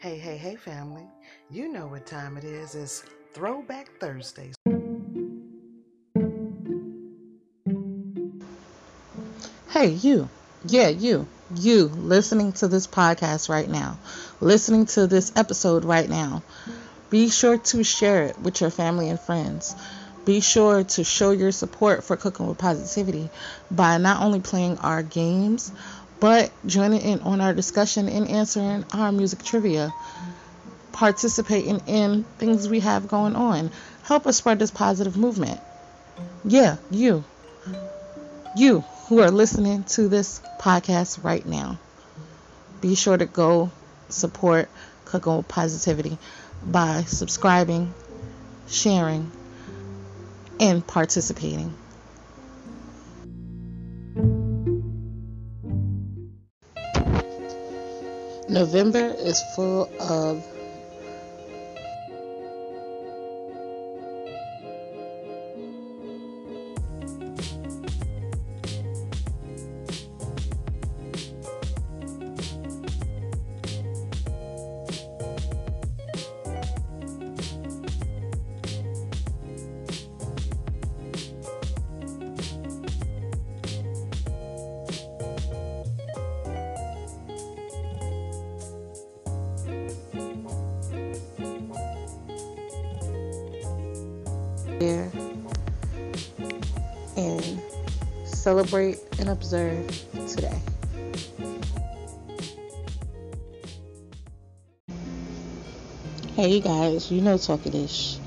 Hey, hey, hey, family. You know what time it is. It's Throwback Thursdays. Hey, you. Yeah, you. You listening to this podcast right now, listening to this episode right now. Be sure to share it with your family and friends. Be sure to show your support for Cooking with Positivity by not only playing our games, but joining in on our discussion and answering our music trivia. Participating in things we have going on. Help us spread this positive movement. Yeah, you. You who are listening to this podcast right now. Be sure to go support Cooking with Positivity by subscribing, sharing, and participating. November is full of and observe today. Hey you guys, you know Talking Ish.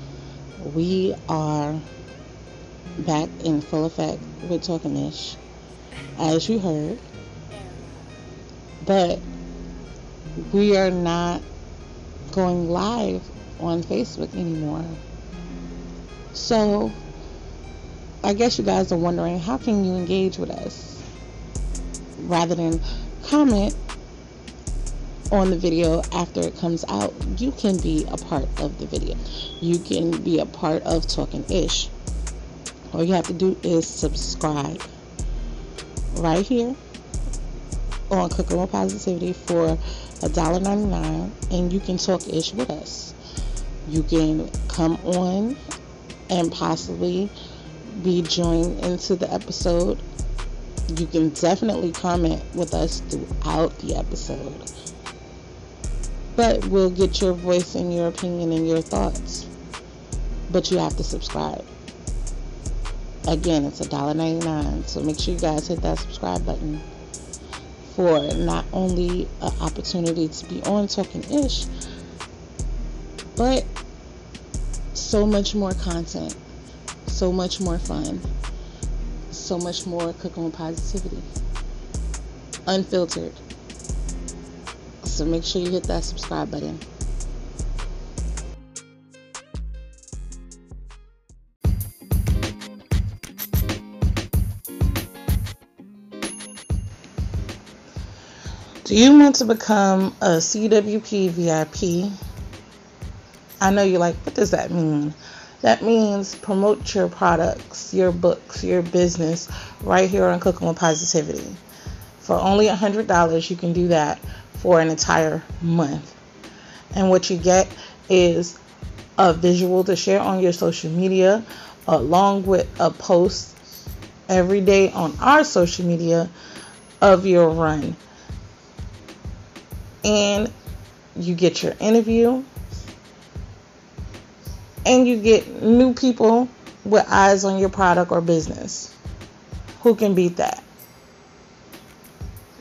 We are back in full effect with Talking Ish, as you heard. But we are not going live on Facebook anymore. So, I guess you guys are wondering how can you engage with us rather than comment on the video after it comes out. You can be a part of the video. You can be a part of Talking Ish. All you have to do is subscribe right here on Cooking with Positivity for $1.99 and you can talk ish with us. You can come on and possibly be joined into the episode. You can definitely comment with us throughout the episode. But we'll get your voice and your opinion and your thoughts. But you have to subscribe. Again, it's $1.99. So make sure you guys hit that subscribe button for not only an opportunity to be on Talking Ish, but so much more content, so much more fun, so much more cooking with positivity, unfiltered. So make sure you hit that subscribe button. Do you want to become a CWP VIP? I know you're like, what does that mean? That means promote your products, your books, your business right here on Cooking with Positivity. For only $100, you can do that for an entire month. And what you get is a visual to share on your social media, along with a post every day on our social media of your run. And you get your interview, and you get new people with eyes on your product or business. Who can beat that?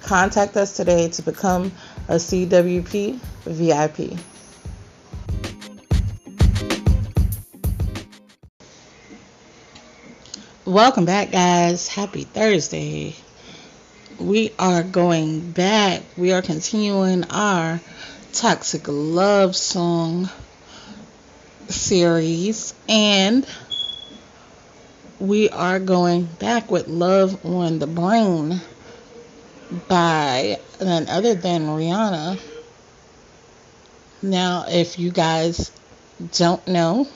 Contact us today to become a CWP VIP. Welcome back, guys. Happy Thursday. We are going back. We are continuing our toxic love song series and we are going back with Love on the Brain by none other than Rihanna. Now, if you guys don't know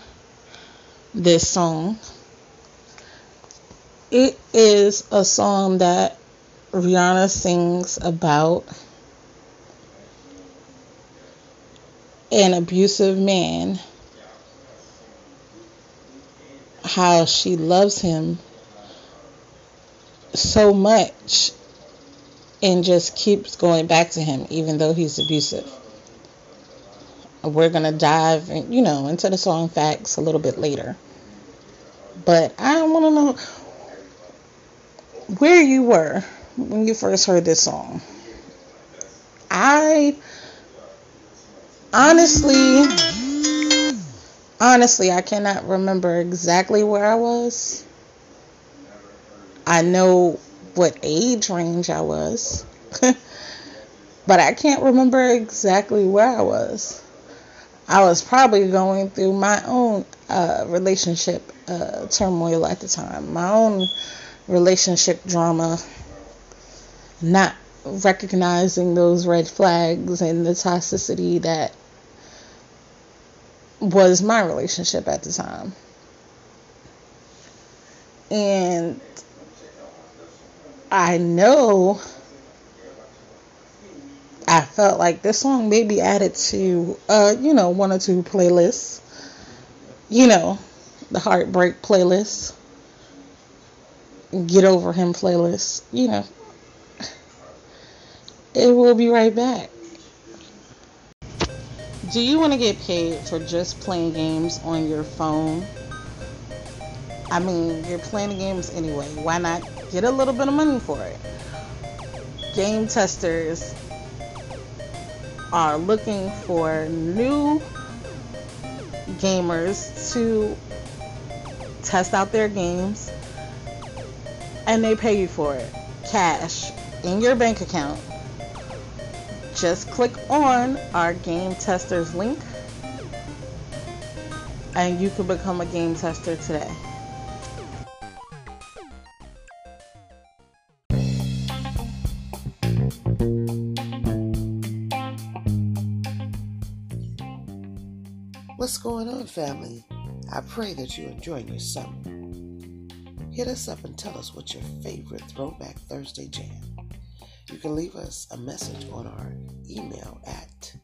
this song, it is a song that Rihanna sings about an abusive man how she loves him so much and just keeps going back to him even though he's abusive. We're going to dive, you know, into the song facts a little bit later. But I want to know where you were when you first heard this song. I honestly honestly I cannot remember exactly where I was. I know what age range I was. but I can't remember exactly where I was. I was probably going through my own uh, relationship uh, turmoil at the time, my own relationship drama, not recognizing those red flags and the toxicity that was my relationship at the time. And I know I felt like this song may be added to, uh, you know, one or two playlists. You know, the heartbreak playlist, get over him playlist. You know, it will be right back. Do you want to get paid for just playing games on your phone? I mean, you're playing games anyway. Why not get a little bit of money for it? Game testers are looking for new gamers to test out their games and they pay you for it cash in your bank account just click on our game testers link and you can become a game tester today What's going on, family? I pray that you're enjoying your summer. Hit us up and tell us what your favorite Throwback Thursday jam. You can leave us a message on our email at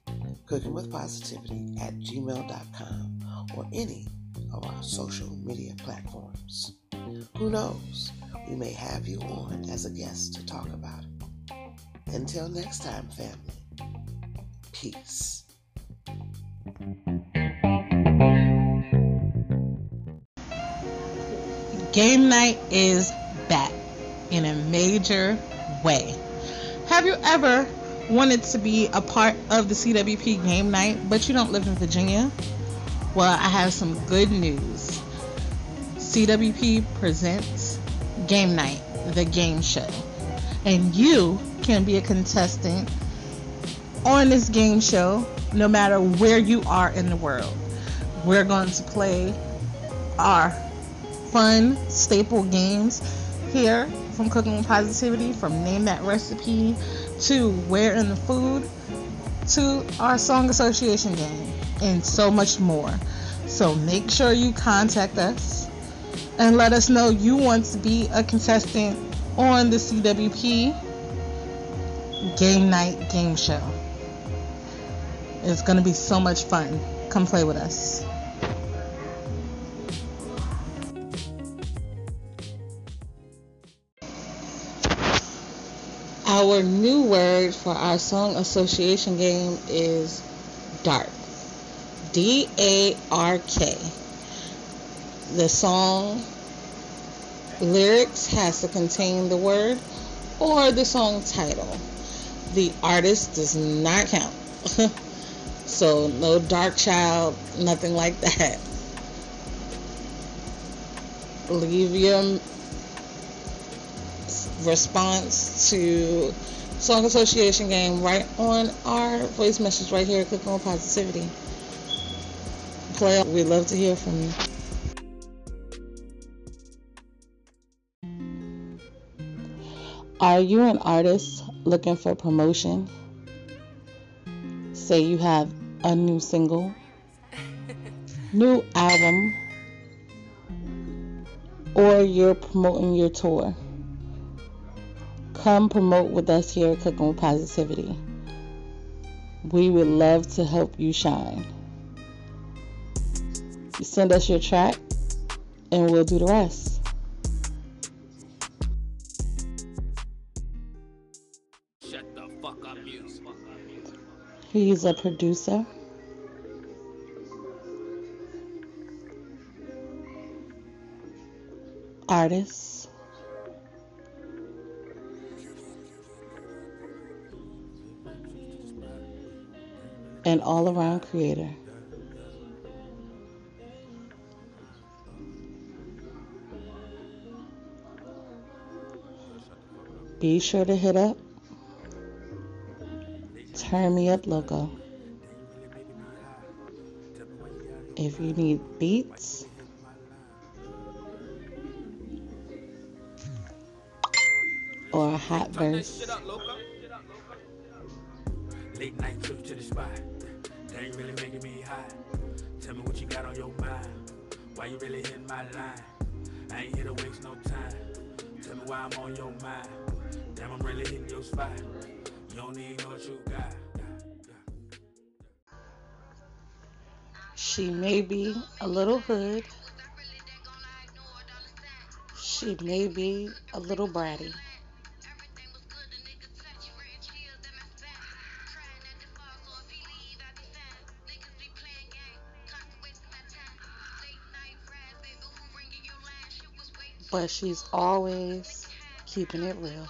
cookingwithpositivity at gmail.com or any of our social media platforms. Who knows? We may have you on as a guest to talk about it. Until next time, family, peace. Game night is back in a major way. Have you ever wanted to be a part of the CWP game night, but you don't live in Virginia? Well, I have some good news. CWP presents Game Night, the game show. And you can be a contestant on this game show no matter where you are in the world. We're going to play our fun staple games here from Cooking with Positivity, from Name That Recipe to Where in the Food to our Song Association game and so much more. So make sure you contact us and let us know you want to be a contestant on the CWP Game Night Game Show. It's going to be so much fun. Come play with us. Our new word for our song association game is dark. D A R K. The song lyrics has to contain the word or the song title. The artist does not count. so no Darkchild, nothing like that. Leave your response to Song Association game right on our voice message right here. Click on positivity. Play. We'd love to hear from you. Are you an artist looking for promotion? Say you have a new single, new album, or you're promoting your tour come promote with us here at Cooking with Positivity. We would love to help you shine. You send us your track and we'll do the rest. Shut the fuck up, Muse. He's a producer. Artist. And all around creator. Be sure to hit up Turn Me Up logo. If you need beats, or a hot verse, shit up, loco. Late night trip to the spot. Really making me. Tell me what you got on your mind. Why you really my line? I ain't here to waste no time. Tell me why I'm on your mind. Damn, I'm really hitting your spot. You don't what you got. she may be a little hood. She may be a little bratty. But she's always keeping it real.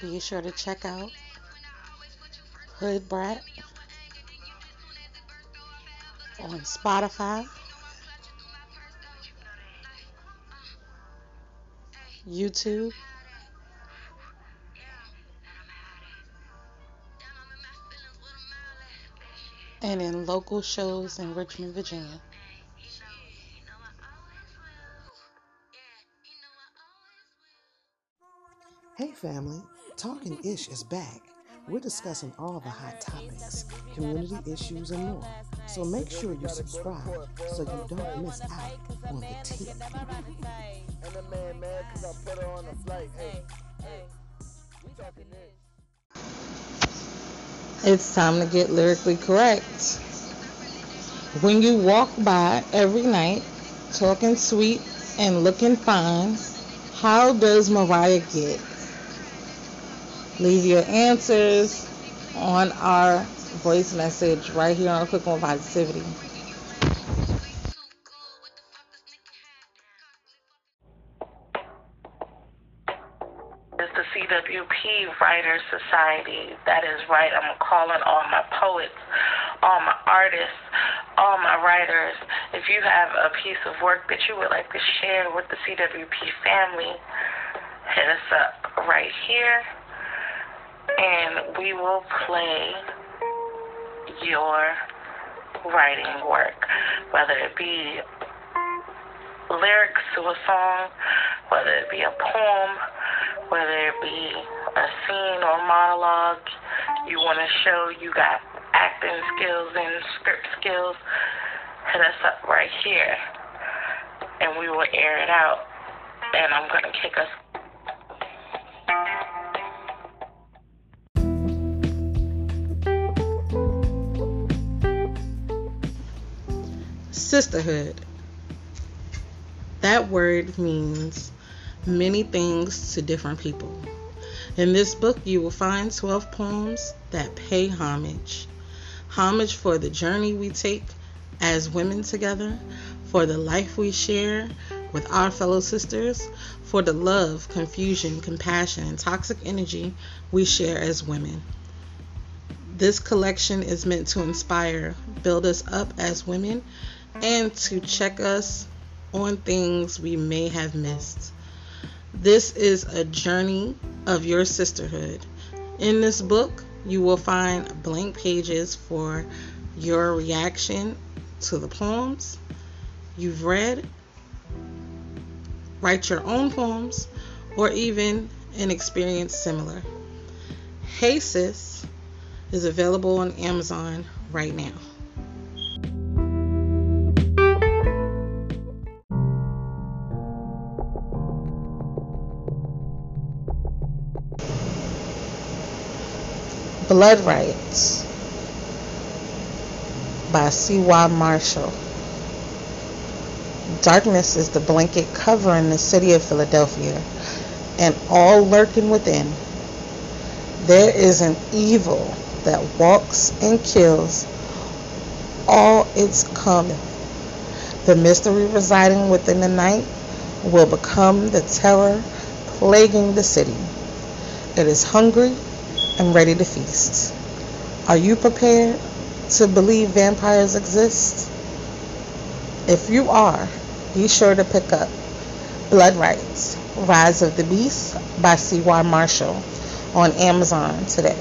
Be sure to check out Hood Brat on Spotify, YouTube, and in local shows in Richmond, Virginia. Hey family, Talking Ish is back. We're discussing all the hot topics, community issues, and more. So make sure you subscribe so you don't miss out on the tea. And the man mad cause I put her on a flight. Hey, hey, we talking this. It's time to get lyrically correct. When you walk by every night, talking sweet and looking fine, how does Mariah get? Leave your answers on our voice message right here on Cooking with Positivity. Society. That is right. I'm calling all my poets, all my artists, all my writers. If you have a piece of work that you would like to share with the CWP family, hit us up right here and we will play your writing work, whether it be lyrics to a song, whether it be a poem, whether it be a scene or monologue you want to show you got acting skills and script skills, hit us up right here and we will air it out. And I'm going to kick us Sisterhood. That word means many things to different people. In this book, you will find 12 poems that pay homage. Homage for the journey we take as women together, for the life we share with our fellow sisters, for the love, confusion, compassion, and toxic energy we share as women. This collection is meant to inspire, build us up as women, and to check us on things we may have missed. This is a journey of your sisterhood. In this book, you will find blank pages for your reaction to the poems you've read, write your own poems, or even an experience similar. Hey Sis is available on Amazon right now. Blood Riots by C.Y. Marshall. Darkness is the blanket covering the city of Philadelphia, and all lurking within. There is an evil that walks and kills all its coming. The mystery residing within the night will become the terror plaguing the city. It is hungry and ready to feast. Are you prepared to believe vampires exist? If you are, be sure to pick up Blood Rights Rise of the Beast by C.Y. Marshall on Amazon today.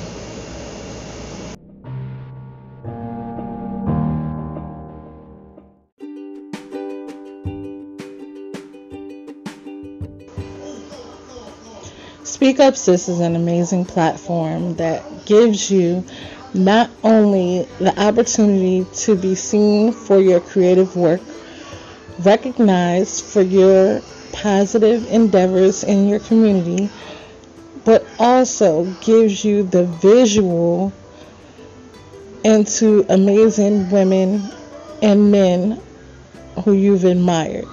Speak Up Sis is an amazing platform that gives you not only the opportunity to be seen for your creative work, recognized for your positive endeavors in your community, but also gives you the visual into amazing women and men who you've admired.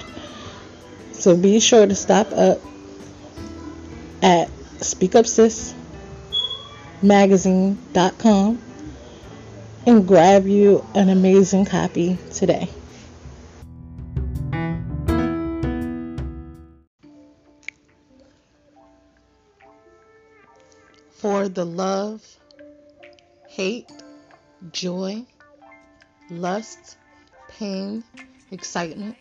So be sure to stop up speakupsismagazine.com and grab you an amazing copy today. For the love, hate, joy, lust, pain, excitement,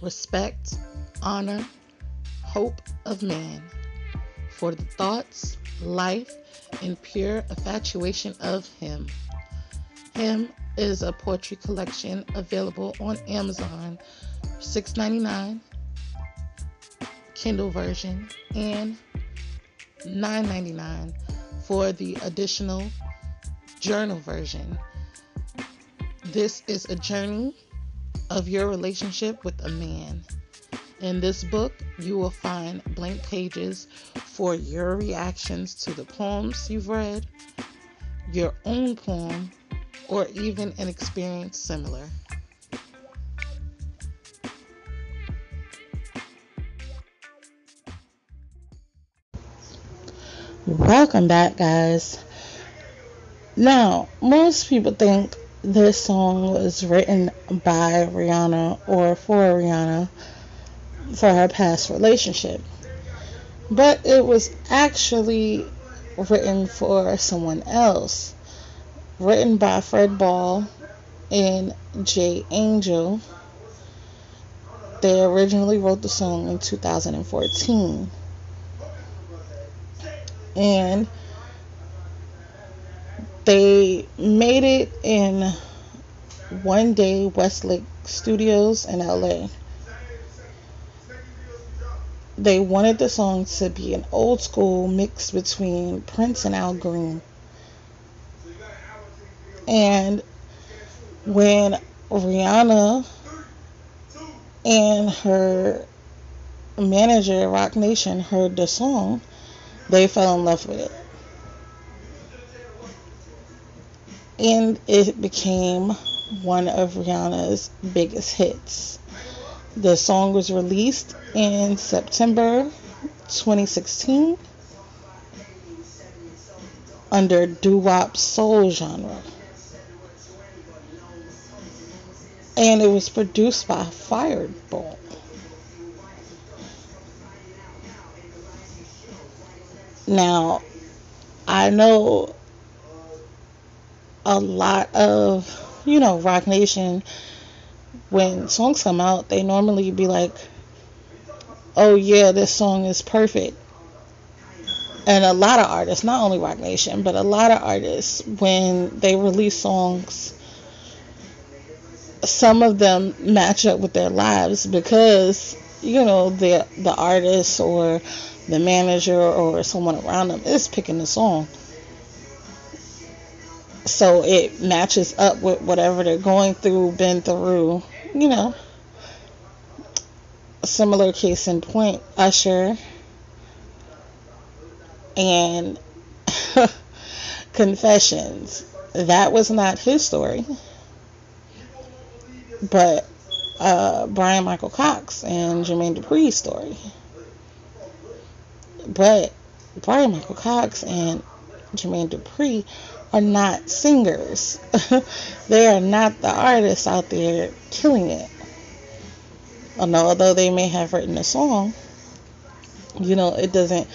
respect, honor, hope of man for the thoughts, life, and pure infatuation of him. Him is a poetry collection available on Amazon, $6.99 Kindle version and $9.99 for the additional journal version. This is a journey of your relationship with a man. In this book, you will find blank pages for your reactions to the poems you've read, your own poem, or even an experience similar. Welcome back, guys. Now, most people think this song was written by Rihanna or for Rihanna for her past relationship. But it was actually written for someone else. Written by Fred Ball and Jay Angel. They originally wrote the song in 2014. And they made it in One Day Westlake Studios in LA they wanted the song to be an old school mix between Prince and Al Green. And when Rihanna and her manager, Roc Nation, heard the song, they fell in love with it. And it became one of Rihanna's biggest hits. The song was released in September 2016 under doo-wop soul genre. And it was produced by Fred Ball. Now, I know a lot of, you know, Roc Nation when songs come out, they normally be like, oh yeah, this song is perfect. And a lot of artists, not only Roc Nation, but a lot of artists, when they release songs, some of them match up with their lives because, you know, the the artist or the manager or someone around them is picking the song. So it matches up with whatever they're going through, been through, you know, similar case in point, Usher and Confessions. That was not his story, but uh, Brian Michael Cox and Jermaine Dupri's story. But Brian Michael Cox and Jermaine Dupri are not singers. they are not the artists out there killing it. Although they may have written a song, you know, it doesn't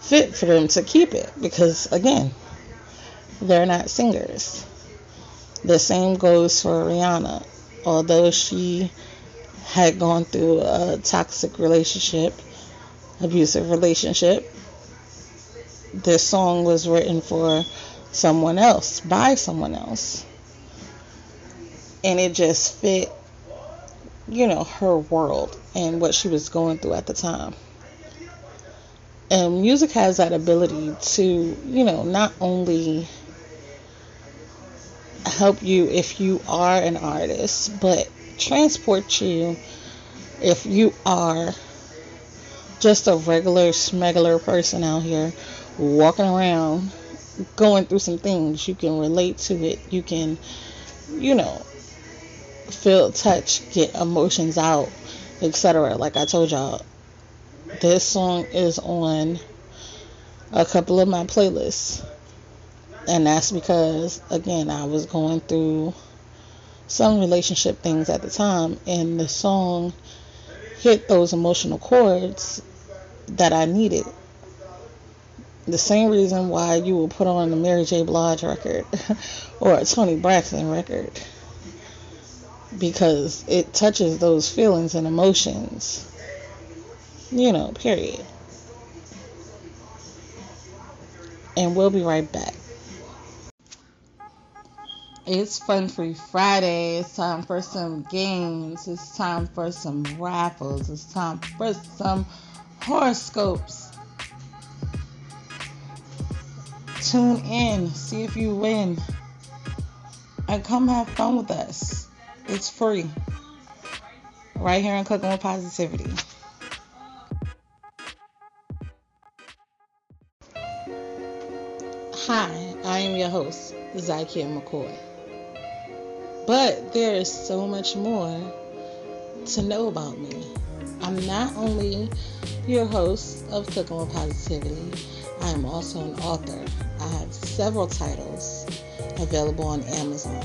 fit for them to keep it because, again, they're not singers. The same goes for Rihanna. Although she had gone through a toxic relationship, abusive relationship, this song was written for someone else, by someone else. And it just fit, you know, her world and what she was going through at the time. And music has that ability to, you know, not only help you if you are an artist, but transport you if you are just a regular smuggler person out here walking around going through some things. You can relate to it. You can, you know, feel, touch, get emotions out, etc. Like I told y'all, this song is on a couple of my playlists. And that's because, again, I was going through some relationship things at the time, and the song hit those emotional chords that I needed the same reason why you will put on a Mary J. Blige record or a Toni Braxton record because it touches those feelings and emotions. You know, period. And we'll be right back. It's Fun Free Friday. It's time for some games. It's time for some raffles. It's time for some horoscopes. Tune in, see if you win, and come have fun with us. It's free. Right here on Cooking with Positivity. Hi, I am your host, Zykia McCoy. But there is so much more to know about me. I'm not only your host of Cooking with Positivity, I am also an author. I have several titles available on Amazon.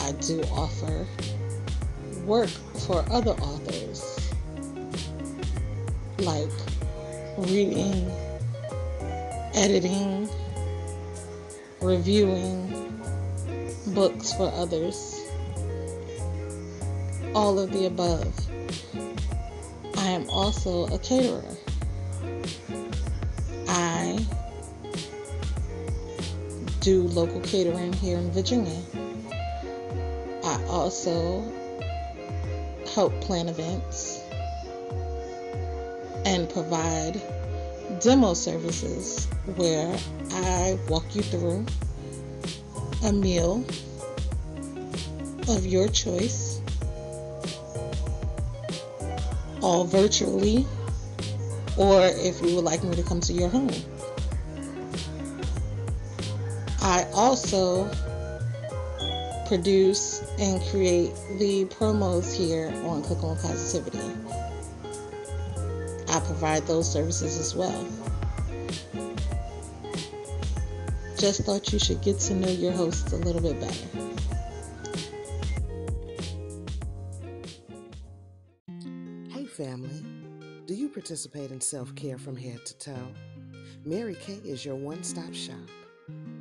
I do offer work for other authors, like reading, editing, reviewing books for others, all of the above. I am also a caterer. I do local catering here in Virginia. I also help plan events and provide demo services where I walk you through a meal of your choice, all virtually, or if you would like me to come to your home. I also produce and create the promos here on Cooking with Positivity. I provide those services as well. Just thought you should get to know your hosts a little bit better. Participate in self care from head to toe? Mary Kay is your one stop shop.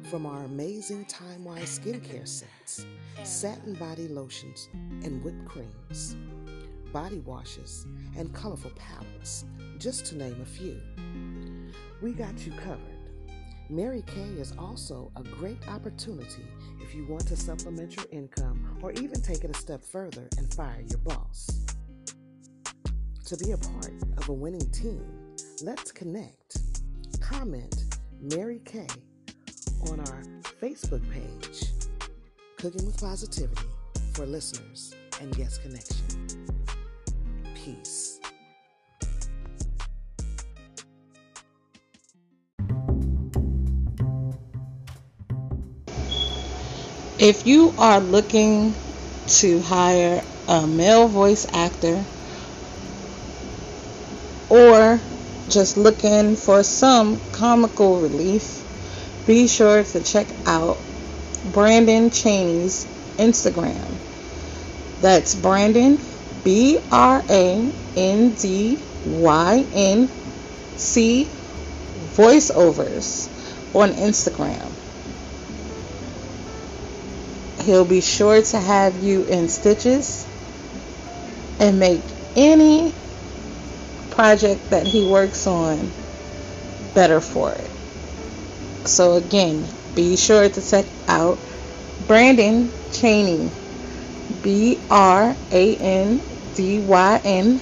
From our amazing TimeWise skincare sets, satin body lotions, and whipped creams, body washes, and colorful palettes, just to name a few. We got you covered. Mary Kay is also a great opportunity if you want to supplement your income or even take it a step further and fire your boss. To be a part of a winning team, let's connect. Comment Mary Kay on our Facebook page, Cooking with Positivity for listeners and guest connection. Peace. If you are looking to hire a male voice actor or just looking for some comical relief, be sure to check out Brandyn Cheney's Instagram. That's Brandyn, B R A N D Y N C voiceovers on Instagram. He'll be sure to have you in stitches and make any project that he works on better for it. So, again, be sure to check out Brandyn Cheney. B R A N D Y N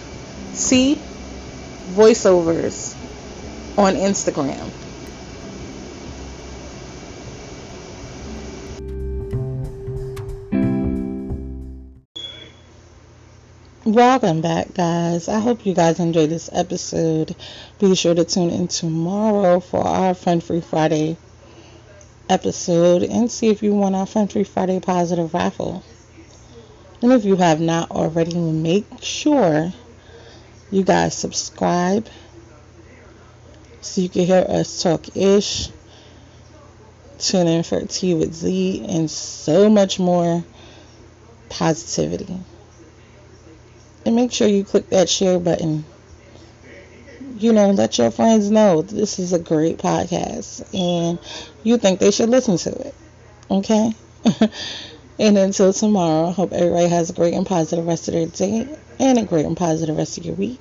C voiceovers on Instagram. Welcome back, guys. I hope you guys enjoyed this episode. Be sure to tune in tomorrow for our Fun Free Friday episode and see if you want our Fun Free Friday positive raffle. And if you have not already, make sure you guys subscribe so you can hear us talk ish. Tune in for Tea with Z and so much more positivity and make sure you click that share button. You know, let your friends know this is a great podcast and you think they should listen to it. Okay? and until tomorrow, hope everybody has a great and positive rest of their day and a great and positive rest of your week.